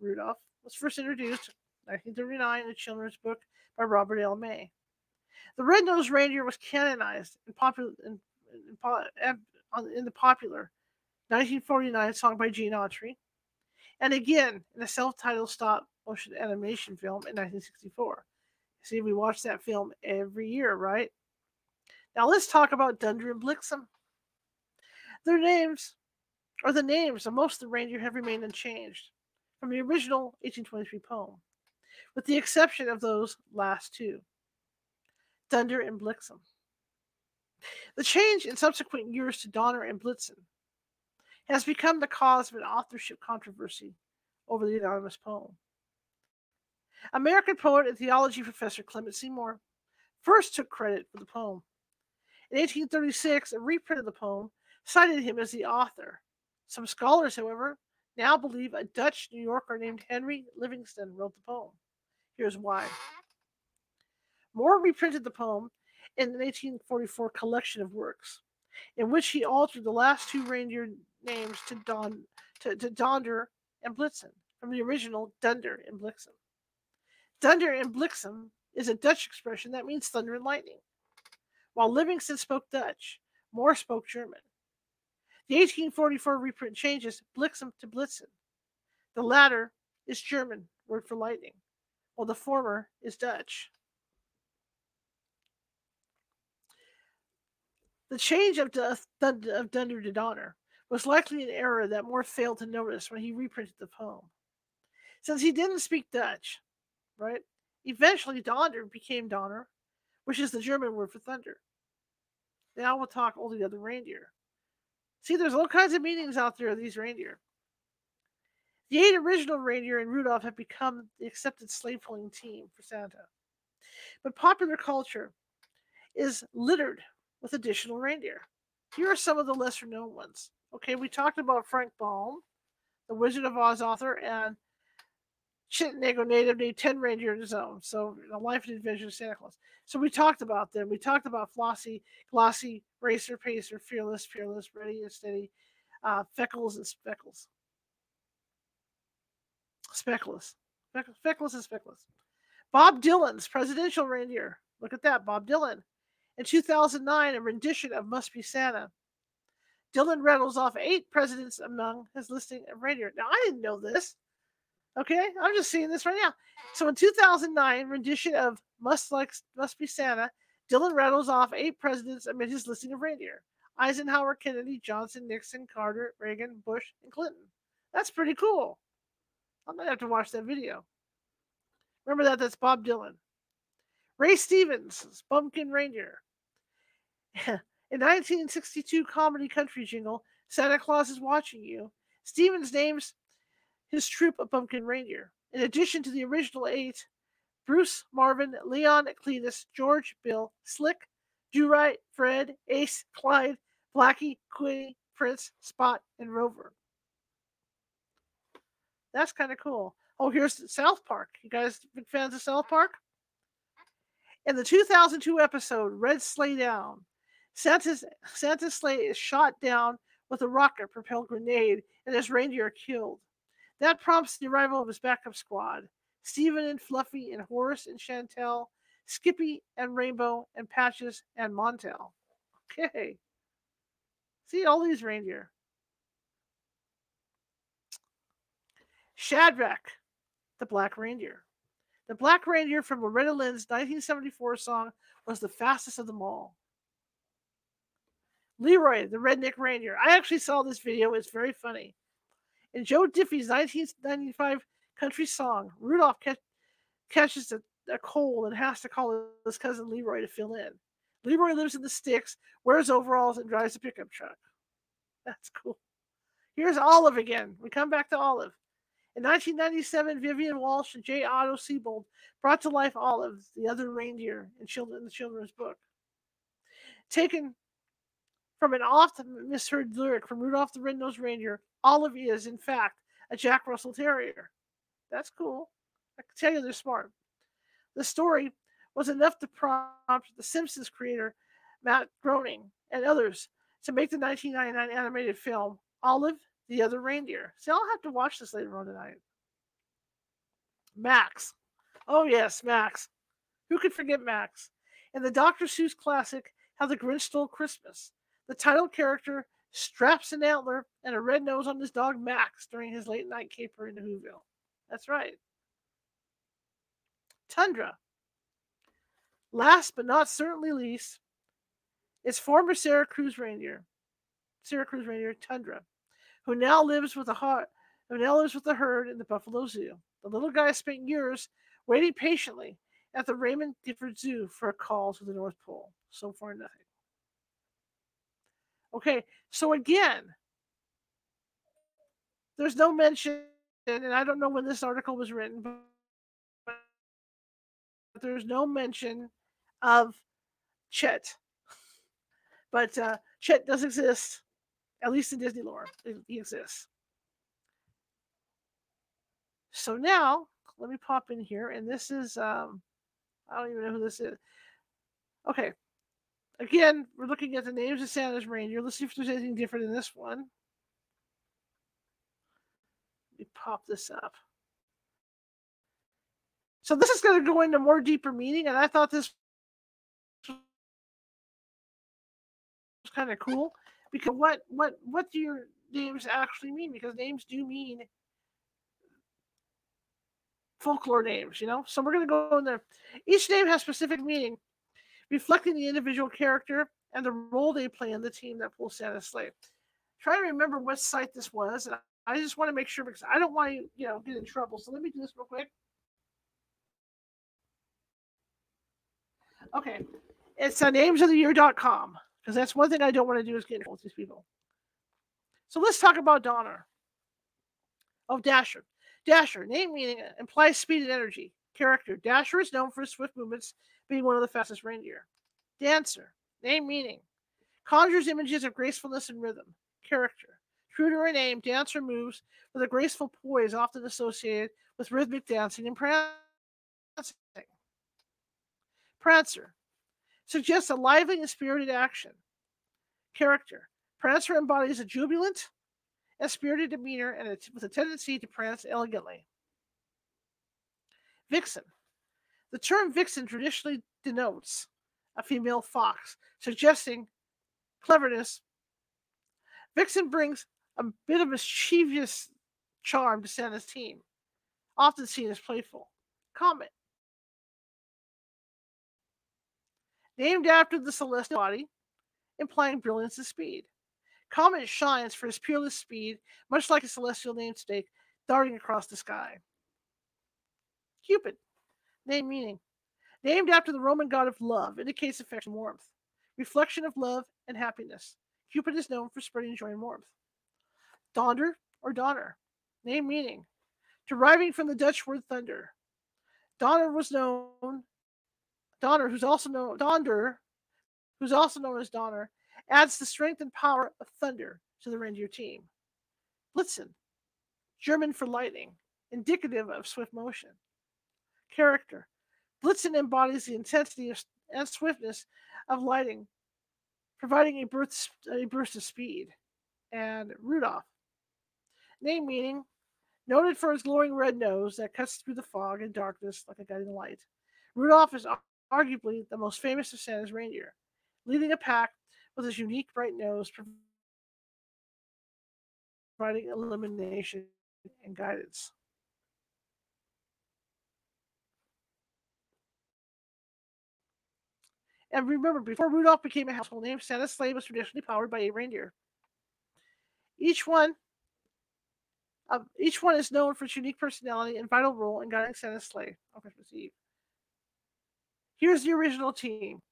Rudolph was first introduced in 1939 in a children's book by Robert L. May. The red-nosed reindeer was canonized in, popular, in, in, in the popular 1949 song by Gene Autry, and again in a self-titled stop motion animation film in 1964. See, we watch that film every year, right? Now let's talk about Dunder and Blixen. Their names, or the names of most of the reindeer, have remained unchanged from the original 1823 poem, with the exception of those last two Dunder and Blixen. The change in subsequent years to Donner and Blitzen has become the cause of an authorship controversy over the anonymous poem. American poet and theology professor Clement C. Moore first took credit for the poem. In 1836, a reprint of the poem cited him as the author. Some scholars, however, now believe a Dutch New Yorker named Henry Livingston wrote the poem. Here's why. Moore reprinted the poem in the 1844 collection of works, in which he altered the last two reindeer names to, Don, to, to Donder and Blitzen from the original Dunder and Blixen. Dunder and Blixen is a Dutch expression that means thunder and lightning. While Livingston spoke Dutch, Moore spoke German. The 1844 reprint changes Blixen to Blitzen. The latter is German word for lightning, while the former is Dutch. The change of, of Dunder to Donner was likely an error that Moore failed to notice when he reprinted the poem. Since he didn't speak Dutch, right? Eventually, Donner became Donner, which is the German word for thunder. Now we'll talk all the other reindeer. See, there's all kinds of meanings out there of these reindeer. The eight original reindeer and Rudolph have become the accepted slave pulling team for Santa. But popular culture is littered with additional reindeer. Here are some of the lesser known ones. Okay, we talked about Frank Baum, the Wizard of Oz author, and Chittenango native named Ten Reindeer in his own. So, the life and adventures of Santa Claus. So, we talked about them. We talked about Flossie, Glossy, Racer, Pacer, Fearless, Fearless, Ready and Steady, uh, Feckles, and Speckles. Speckless. Feckless and Speckless. Bob Dylan's presidential reindeer. Look at that, Bob Dylan. In 2009, a rendition of Must Be Santa. Dylan rattles off eight presidents among his listing of reindeer. Now, I didn't know this. Okay, I'm just seeing this right now. So in 2009, rendition of Must Like Must Be Santa, Dylan rattles off eight presidents amid his listing of reindeer: Eisenhower, Kennedy, Johnson, Nixon, Carter, Reagan, Bush, and Clinton. That's pretty cool. I'm gonna have to watch that video. Remember that? That's Bob Dylan. Ray Stevens, Bumpkin Reindeer. In 1962 comedy country jingle, Santa Claus is Watching You, Stevens names his troupe of pumpkin reindeer. In addition to the original eight, Bruce, Marvin, Leon, Cletus, George, Bill, Slick, Do-Right, Fred, Ace, Clyde, Blackie, Quinny, Prince, Spot, and Rover. That's kind of cool. Oh, here's South Park. You guys big fans of South Park? In the 2002 episode Red Sleigh Down, Santa's Santa's sleigh is shot down with a rocket propelled grenade and his reindeer are killed. That prompts the arrival of his backup squad Stephen and Fluffy and Horace and Chantel, Skippy and Rainbow and Patches and Montel. Okay. See all these reindeer. Shadrach, the Black Reindeer. The Black Reindeer from Loretta Lynn's 1974 song was the fastest of them all. Leroy, the Redneck Reindeer. I actually saw this video. It's very funny. In Joe Diffie's 1995 country song, Rudolph catch, catches a, a cold and has to call his cousin Leroy to fill in. Leroy lives in the sticks, wears overalls, and drives a pickup truck. That's cool. Here's Olive again. We come back to Olive. In 1997, Vivian Walsh and J. Otto Seibold brought to life Olive, the other reindeer in, children, in the children's book. Taken from an often misheard lyric from Rudolph the Red-Nosed Reindeer, Olive is, in fact, a Jack Russell Terrier. That's cool. I can tell you they're smart. The story was enough to prompt The Simpsons creator Matt Groening and others to make the 1999 animated film Olive, the other reindeer. See, I'll have to watch this later on tonight. Max. Oh, yes, Max. Who could forget Max? In the Dr. Seuss classic, How the Grinch Stole Christmas, the title character straps an antler and a red nose on his dog Max during his late night caper in Whoville. That's right. Tundra. Last but not certainly least, is former Cruz reindeer, Cruz reindeer Tundra, who now lives with the herd, who now lives with the herd in the Buffalo Zoo. The little guy spent years waiting patiently at the Raymond Gifford Zoo for a call to the North Pole. So far, nothing. Okay, so again, there's no mention, and I don't know when this article was written, but there's no mention of Chet. But uh, Chet does exist, at least in Disney lore. He exists. So now, let me pop in here, and this is, um, I don't even know who this is. Okay, Again, we're looking at the names of Santa's reindeer. Let's see if there's anything different in this one. Let me pop this up. So this is going to go into more deeper meaning, and I thought this was kind of cool because what what what do your names actually mean? Because names do mean folklore names, you know. So we're going to go in there. Each name has specific meaning reflecting the individual character and the role they play in the team that pulls Santa's sleigh. Try to remember what site this was, and I just want to make sure because I don't want to, you know, get in trouble. So let me do this real quick. Okay, it's uh, namesoftheyear.com because that's one thing I don't want to do is get in trouble with these people. So let's talk about Donner. Oh, Dasher. Dasher, name meaning uh, implies speed and energy. Character. Dasher is known for his swift movements being one of the fastest reindeer. Dancer, name meaning, conjures images of gracefulness and rhythm. Character, true to her name, Dancer moves with a graceful poise often associated with rhythmic dancing and prancing. Prancer, suggests a lively and spirited action. Character, Prancer embodies a jubilant and spirited demeanor and with a tendency to prance elegantly. Vixen, the term vixen traditionally denotes a female fox, suggesting cleverness. Vixen brings a bit of mischievous charm to Santa's team, often seen as playful. Comet. Named after the celestial body, implying brilliance and speed. Comet shines for his peerless speed, much like a celestial namesake darting across the sky. Cupid name meaning. Named after the Roman god of love, indicates affection and warmth, reflection of love and happiness. Cupid is known for spreading joy and warmth. Donder or Donner, name meaning. Deriving from the Dutch word thunder. Donner was known, Donner, who's also known, Donder, who's also known as Donner, adds the strength and power of thunder to the reindeer team. Blitzen, German for lightning, indicative of swift motion character. Blitzen embodies the intensity and swiftness of lightning, providing a burst, a burst of speed. And Rudolph, name meaning, noted for his glowing red nose that cuts through the fog and darkness like a guiding light. Rudolph is arguably the most famous of Santa's reindeer, leading a pack with his unique bright nose, providing illumination and guidance. And remember, before Rudolph became a household name, Santa's sleigh was traditionally powered by a reindeer. Each one, uh, each one is known for its unique personality and vital role in guiding Santa's sleigh on Christmas Eve. Here's the original team: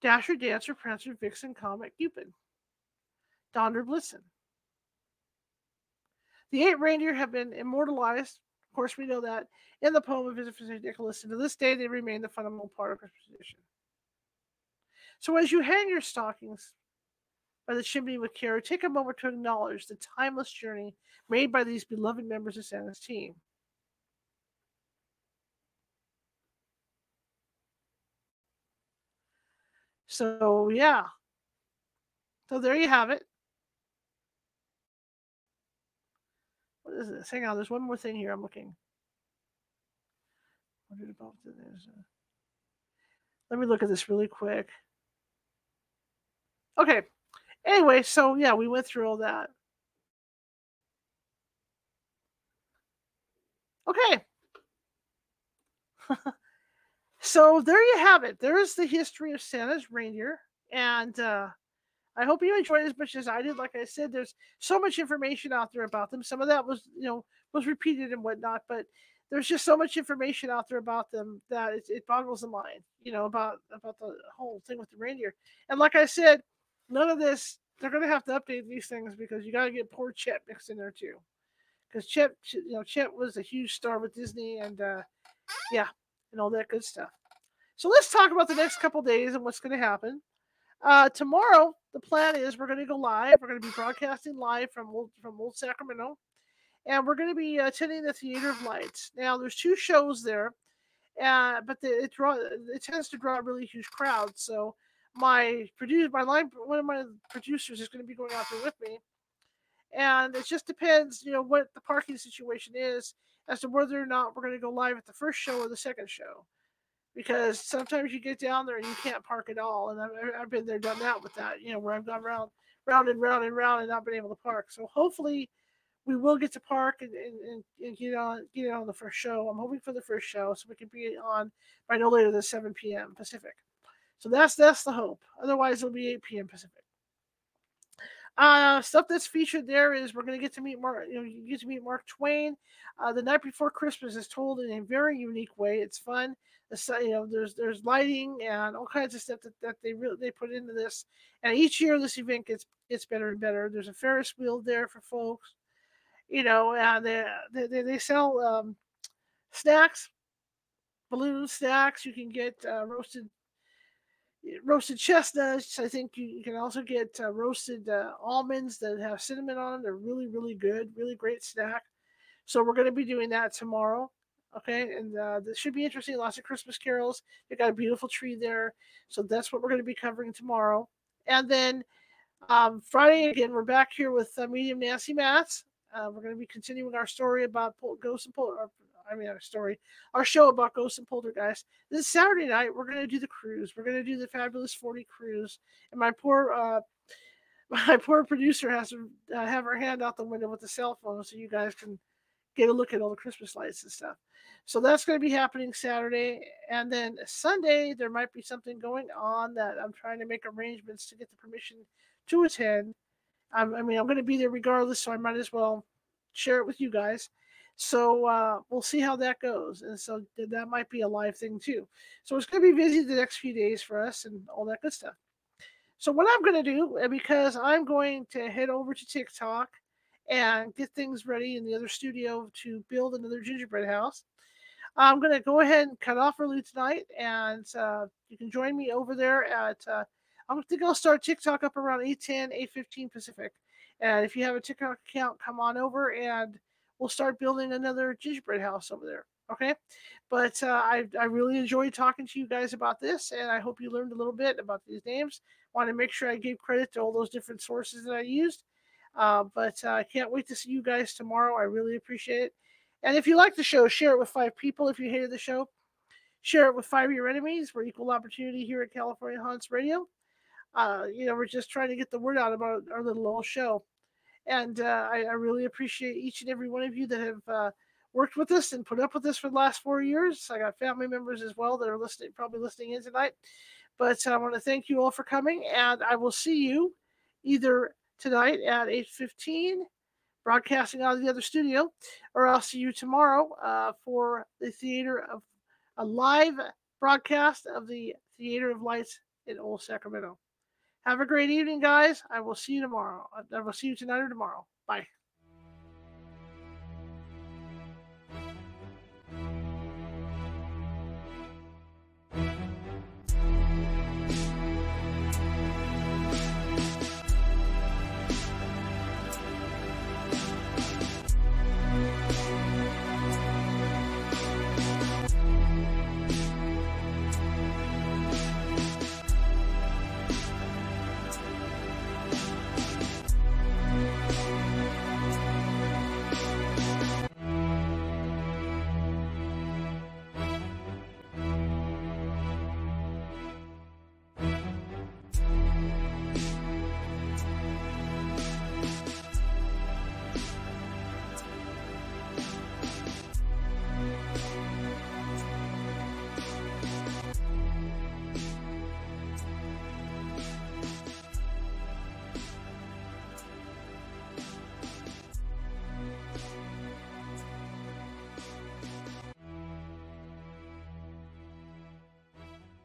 Dasher, Dancer, Prancer, Vixen, Comet, Cupid, Donder, Blitzen. The eight reindeer have been immortalized. Of course, we know that in the poem of Visit St. Nicholas, and to this day they remain the fundamental part of Christmas tradition. So as you hang your stockings by the chimney with care, take a moment to acknowledge the timeless journey made by these beloved members of Santa's team. So, yeah. So there you have it. What is this? Hang on, there's one more thing here. I'm looking. Let me look at this really quick. Okay. Anyway, so yeah, we went through all that. Okay. so there you have it. There's the history of Santa's reindeer. And uh, I hope you enjoyed as much as I did. Like I said, there's so much information out there about them. Some of that was, you know, was repeated and whatnot, but there's just so much information out there about them that it, it boggles the mind, you know, about about the whole thing with the reindeer. And like I said, none of this they're going to have to update these things because you got to get poor Chet mixed in there too, because Chet, you know, Chet was a huge star with Disney and uh, yeah, and all that good stuff. So let's talk about the next couple days and what's going to happen. Uh, tomorrow, the plan is we're going to go live. We're going to be broadcasting live from old, from Old Sacramento, and we're going to be attending the Theater of Lights. Now, there's two shows there, uh, but the, it draw it tends to draw a really huge crowd. So my producer, my line, one of my producers is going to be going out there with me, and it just depends, you know, what the parking situation is as to whether or not we're going to go live at the first show or the second show because sometimes you get down there and you can't park at all. And I've, I've been there, done that with that, you know, where I've gone round, round and round and round and not been able to park. So hopefully we will get to park and, and, and get on get on the first show. I'm hoping for the first show so we can be on by no later than 7 p.m. Pacific. So that's that's the hope. Otherwise, it'll be 8 p.m. Pacific. Uh, stuff that's featured there is we're going to get to meet Mark. You know, you get to meet Mark Twain. Uh, the night before Christmas is told in a very unique way. It's fun. The, you know, there's there's lighting and all kinds of stuff that, that they really they put into this. And each year this event gets gets better and better. There's a Ferris wheel there for folks. You know, and they they, they sell um, snacks, balloon snacks. You can get uh, roasted roasted chestnuts. I think you, can also get uh, roasted uh, almonds that have cinnamon on. They're really, really good, really great snack. So we're going to be doing that tomorrow. Okay, and uh, this should be interesting. Lots of Christmas carols. They've got a beautiful tree there, so that's what we're going to be covering tomorrow. And then um, Friday again, we're back here with uh, medium Nancy Matz. Uh, we're going to be continuing our story about ghosts and pol- I mean, our story, our show about ghosts and poltergeists. This Saturday night, we're going to do the cruise. We're going to do the Fabulous 40 cruise. And my poor, uh, my poor producer has to uh, have her hand out the window with the cell phone so you guys can get a look at all the Christmas lights and stuff. So that's going to be happening Saturday. And then Sunday, there might be something going on that I'm trying to make arrangements to get the permission to attend. I'm, I mean, I'm going to be there regardless, so I might as well share it with you guys. So uh, we'll see how that goes. And so that might be a live thing too. So it's going to be busy the next few days for us and all that good stuff. So what I'm going to do, because I'm going to head over to TikTok and get things ready in the other studio to build another gingerbread house. I'm going to go ahead and cut off early tonight, and uh, you can join me over there at. Uh, I think I'll start TikTok up around 8:10, 8:15 Pacific. And if you have a TikTok account, come on over and we'll start building another gingerbread house over there. Okay, but uh, I I really enjoyed talking to you guys about this, and I hope you learned a little bit about these names. Want to make sure I gave credit to all those different sources that I used. Uh, but uh, I can't wait to see you guys tomorrow. I really appreciate it. And if you like the show, share it with five people. If you hated the show, share it with five of your enemies. We're equal opportunity here at California Haunts Radio. Uh, you know, we're just trying to get the word out about our little old show. And uh, I, I, really appreciate each and every one of you that have uh, worked with us and put up with us for the last four years. I got family members as well that are listening, probably listening in tonight. But I want to thank you all for coming, and I will see you either tonight at 8.15, broadcasting out of the other studio, or I'll see you tomorrow uh, for the Theater of a live broadcast of the Theater of Lights in Old Sacramento. Have a great evening, guys. I will see you tomorrow. Uh, I will see you tonight or tomorrow. Bye.